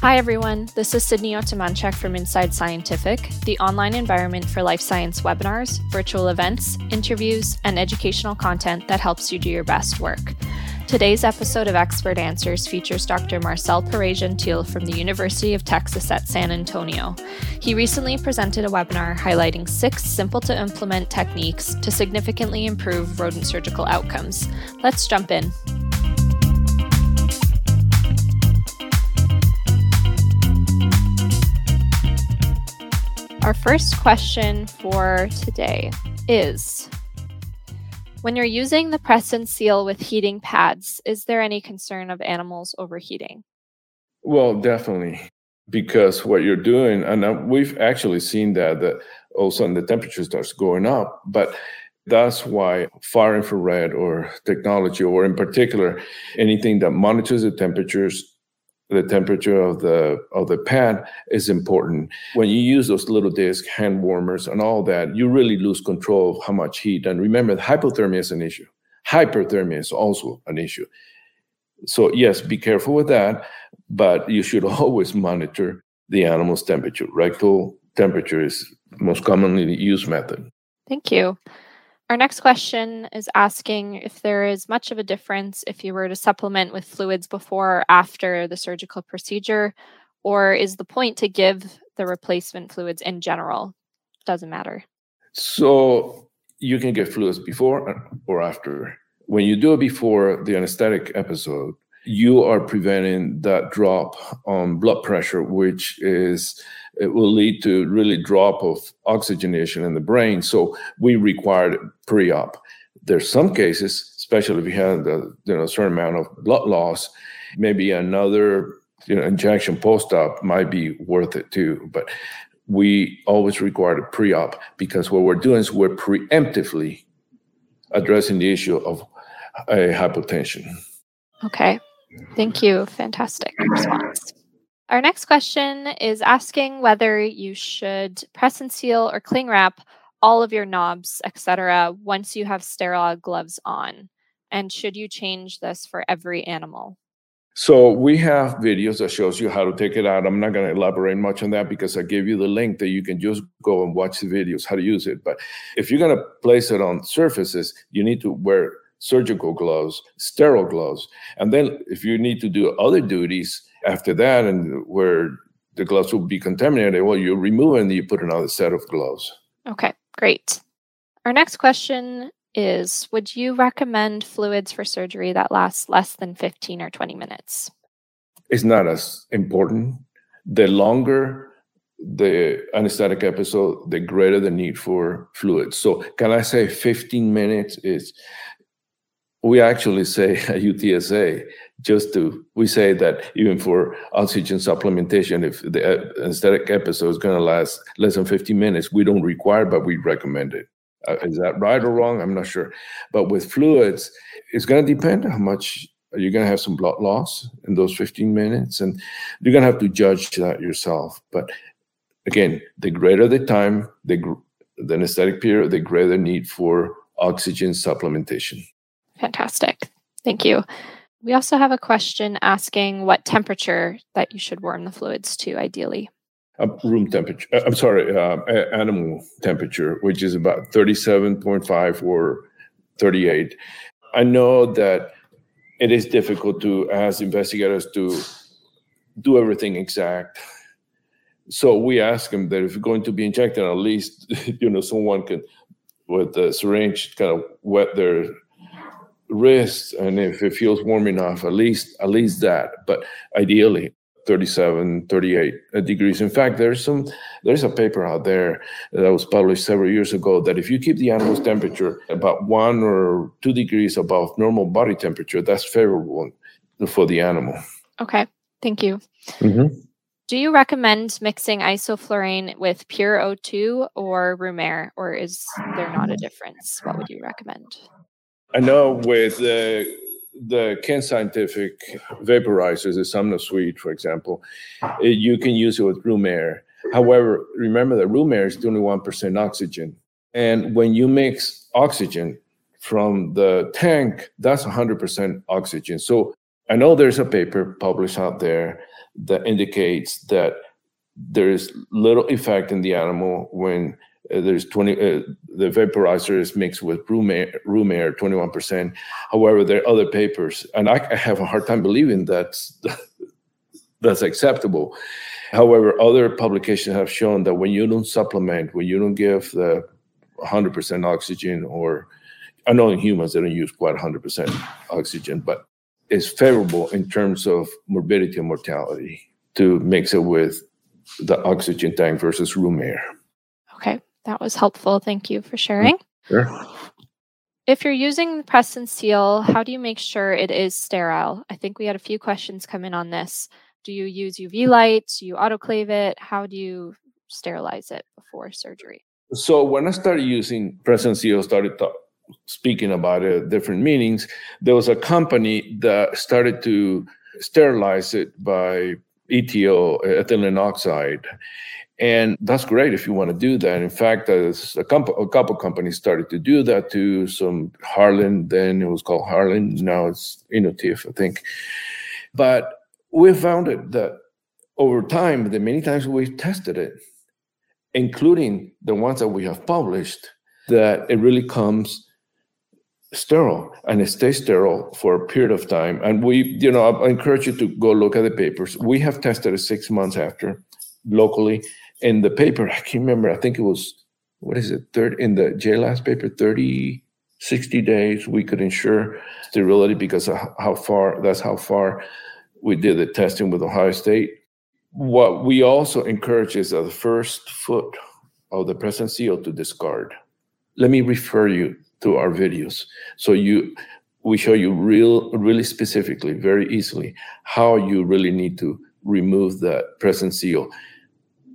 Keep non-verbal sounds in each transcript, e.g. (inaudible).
Hi, everyone. This is Sydney Otomanchek from Inside Scientific, the online environment for life science webinars, virtual events, interviews, and educational content that helps you do your best work. Today's episode of Expert Answers features Dr. Marcel Perret-Gentil from the University of Texas at San Antonio. He recently presented a webinar highlighting six simple to implement techniques to significantly improve rodent surgical outcomes. Let's jump in. Our first question for today is when you're using the press and seal with heating pads, is there any concern of animals overheating? Well, definitely, because what you're doing, and uh, we've actually seen that that all of a sudden the temperature starts going up, but that's why far infrared or technology, or in particular, anything that monitors the temperatures the temperature of the of the pad is important. When you use those little disc hand warmers and all that, you really lose control of how much heat. And remember, hypothermia is an issue. Hyperthermia is also an issue. So yes, be careful with that, but you should (laughs) always monitor the animal's temperature. Rectal temperature is most commonly used method. Thank you. Our next question is asking if there is much of a difference if you were to supplement with fluids before or after the surgical procedure, or is the point to give the replacement fluids in general? Doesn't matter. So you can get fluids before or after. When you do it before the anesthetic episode, you are preventing that drop on blood pressure, which is it will lead to really drop of oxygenation in the brain. So we required pre-op. There's some cases, especially if you have a you know certain amount of blood loss, maybe another you know injection post-op might be worth it too. But we always required a pre-op because what we're doing is we're preemptively addressing the issue of a hypotension. Okay. Thank you. Fantastic response. Our next question is asking whether you should press and seal or cling wrap all of your knobs, etc., once you have sterile gloves on. And should you change this for every animal? So we have videos that shows you how to take it out. I'm not going to elaborate much on that because I gave you the link that you can just go and watch the videos how to use it. But if you're going to place it on surfaces, you need to wear surgical gloves, sterile gloves. And then if you need to do other duties after that and where the gloves will be contaminated, well, you remove it and you put another set of gloves. Okay, great. Our next question is Would you recommend fluids for surgery that lasts less than 15 or 20 minutes? It's not as important. The longer the anesthetic episode, the greater the need for fluids. So, can I say 15 minutes is we actually say (laughs) UTSA, just to, we say that even for oxygen supplementation, if the anesthetic episode is going to last less than 50 minutes, we don't require, but we recommend it. Uh, is that right or wrong? I'm not sure. But with fluids, it's going to depend how much you're going to have some blood loss in those 15 minutes, and you're going to have to judge that yourself. But again, the greater the time, the, the anesthetic period, the greater need for oxygen supplementation. Fantastic. Thank you. We also have a question asking what temperature that you should warm the fluids to ideally. Uh, room temperature. Uh, I'm sorry, uh, animal temperature, which is about 37.5 or 38. I know that it is difficult to ask investigators to do everything exact. So we ask them that if you're going to be injected, at least (laughs) you know someone can, with the syringe, kind of wet their wrist and if it feels warm enough at least at least that. But ideally 37 38 degrees. In fact there's some there's a paper out there that was published several years ago that if you keep the animal's temperature about one or two degrees above normal body temperature that's favorable for the animal. Okay thank you. Mm-hmm. do you recommend mixing isoflurane with pure o2 or room air or is there not a difference? What would you recommend I know with the the Kent Scientific vaporizers, the SomnoSuite, for example, it, you can use it with room air. However, remember that room air is only one percent oxygen, and when you mix oxygen from the tank, that's 100% oxygen. So I know there's a paper published out there that indicates that there is little effect in the animal when uh, there's 20 uh, the vaporizer is mixed with room air, room air 21% however there are other papers and I, I have a hard time believing that's (laughs) that's acceptable. However other publications have shown that when you don't supplement when you don't give the 100% oxygen or i know in humans they don't use quite 100% oxygen but it's favorable in terms of morbidity and mortality to mix it with the oxygen tank versus room air that was helpful. Thank you for sharing. Mm, sure. If you're using press and seal, how do you make sure it is sterile? I think we had a few questions come in on this. Do you use UV light? Do you autoclave it? How do you sterilize it before surgery? So when I started using press and seal, started speaking about it, different meanings, there was a company that started to sterilize it by ETO, ethylene oxide. And that's great if you want to do that. In fact, a, comp- a couple of companies started to do that too. Some Harlan, then it was called Harlan. Now it's Inotiv, I think. But we found it that over time, the many times we've tested it, including the ones that we have published, that it really comes sterile and it stays sterile for a period of time. And we, you know, I encourage you to go look at the papers. We have tested it six months after locally in the paper, (laughs) I can't remember, I think it was, what is it, third in the JAALAS paper, 30, 60 days, we could ensure sterility because of how far, that's how far we did the testing with Ohio State. What we also encourage is the first foot of the press and seal to discard. Let me refer you to our videos. So you we show you real really specifically, very easily, how you really need to remove the press and seal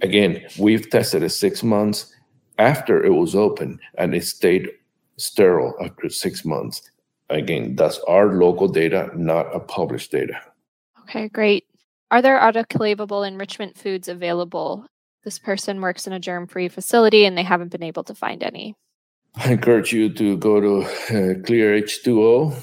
again, we've tested it six months after it was open and it stayed sterile after six months. Again, that's our local data, not a published data. Okay, great. Are there autoclavable enrichment foods available? This person works in a germ free facility and they haven't been able to find any. I encourage you to go to uh, Clear H2O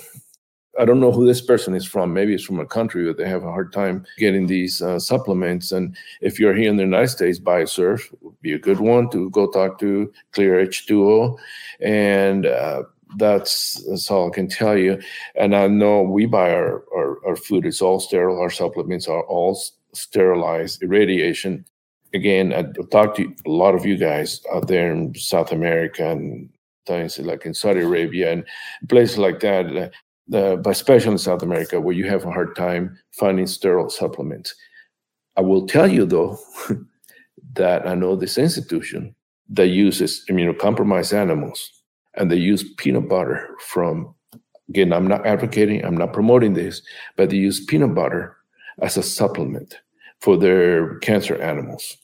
I don't know who this person is from. Maybe it's from a country where they have a hard time getting these uh, supplements. And if you're here in the United States, Bio-Serv would be a good one to go talk to Clear H2O. And uh, that's, that's all I can tell you. And I know we buy our, our, our food, it's all sterile. Our supplements are all sterilized, irradiation. Again, I talked to a lot of you guys out there in South America and like in Saudi Arabia and places like that uh, but especially in South America, where you have a hard time finding sterile supplements. I will tell you though (laughs) that I know this institution that uses immunocompromised animals and they use peanut butter from again i'm not advocating i'm not promoting this but they use peanut butter as a supplement for their cancer animals.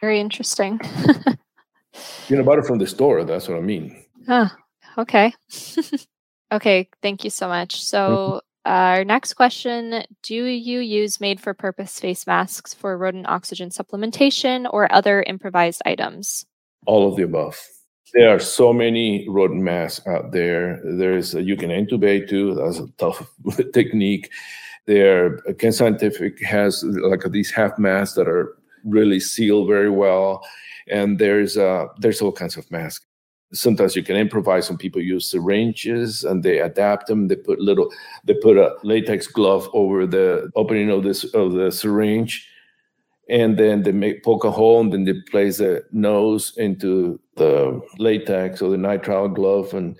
Very interesting. (laughs) Peanut butter from the store that's what i mean. Huh okay (laughs) Okay, thank you so much. So, our next question Do you use made for purpose face masks for rodent oxygen supplementation or other improvised items? All of the above. There are so many rodent masks out there. There's a, you can intubate too. That's a tough (laughs) technique. There, Kent Scientific has like these half masks that are really sealed very well, and there's uh, there's all kinds of masks sometimes you can improvise some people use syringes and they adapt them. They put little they put a latex glove over the opening of this of the syringe and then they make poke a hole and then they place the nose into the latex or the nitrile glove. And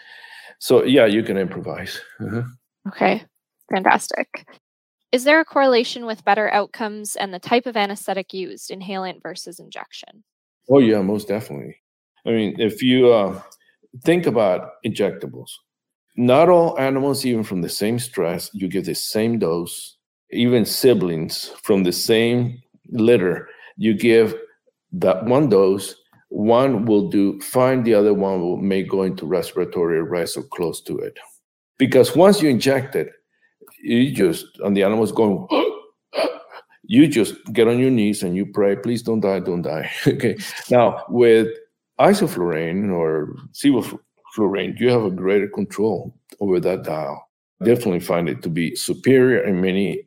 so yeah you can improvise. Uh-huh. okay. Fantastic. Is there a correlation with better outcomes and the type of anesthetic used inhalant versus injection? Oh yeah most definitely I mean, if you uh, think about injectables, not all animals, even from the same stress, you give the same dose, even siblings from the same litter, you give that one dose, one will do fine, the other one will may go into respiratory arrest or close to it. Because once you inject it, you just, and the animal's going, (gasps) you just get on your knees and you pray, please don't die, don't die. (laughs) okay. Now, with isoflurane or sevoflurane, you have a greater control over that dial. Definitely find it to be superior in many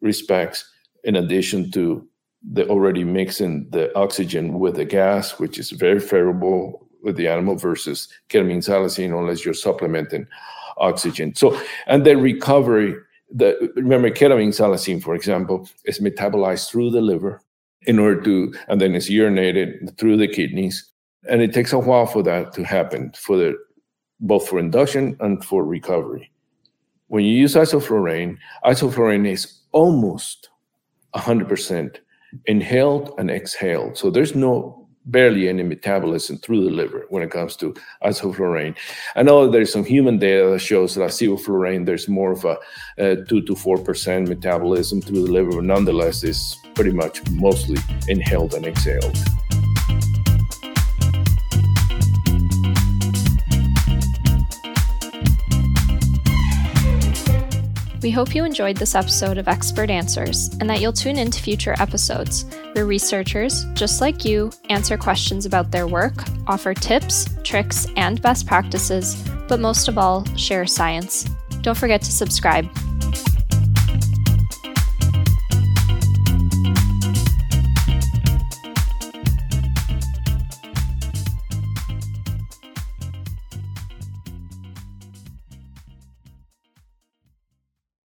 respects in addition to the already mixing the oxygen with the gas, which is very favorable with the animal versus ketamine xylazine unless you're supplementing oxygen. So, and the recovery, remember ketamine xylazine, for example, is metabolized through the liver in order to, and then it's urinated through the kidneys. And it takes a while for that to happen, for the both for induction and for recovery. When you use isoflurane, isoflurane is almost 100% inhaled and exhaled. So there's no barely any metabolism through the liver when it comes to isoflurane. I know there's some human data that shows that sevoflurane, there's more of a, a 2 to 4% metabolism through the liver, but nonetheless, it's pretty much mostly inhaled and exhaled. We hope you enjoyed this episode of Expert Answers and that you'll tune in to future episodes where researchers, just like you, answer questions about their work, offer tips, tricks, and best practices, but most of all, share science. Don't forget to subscribe.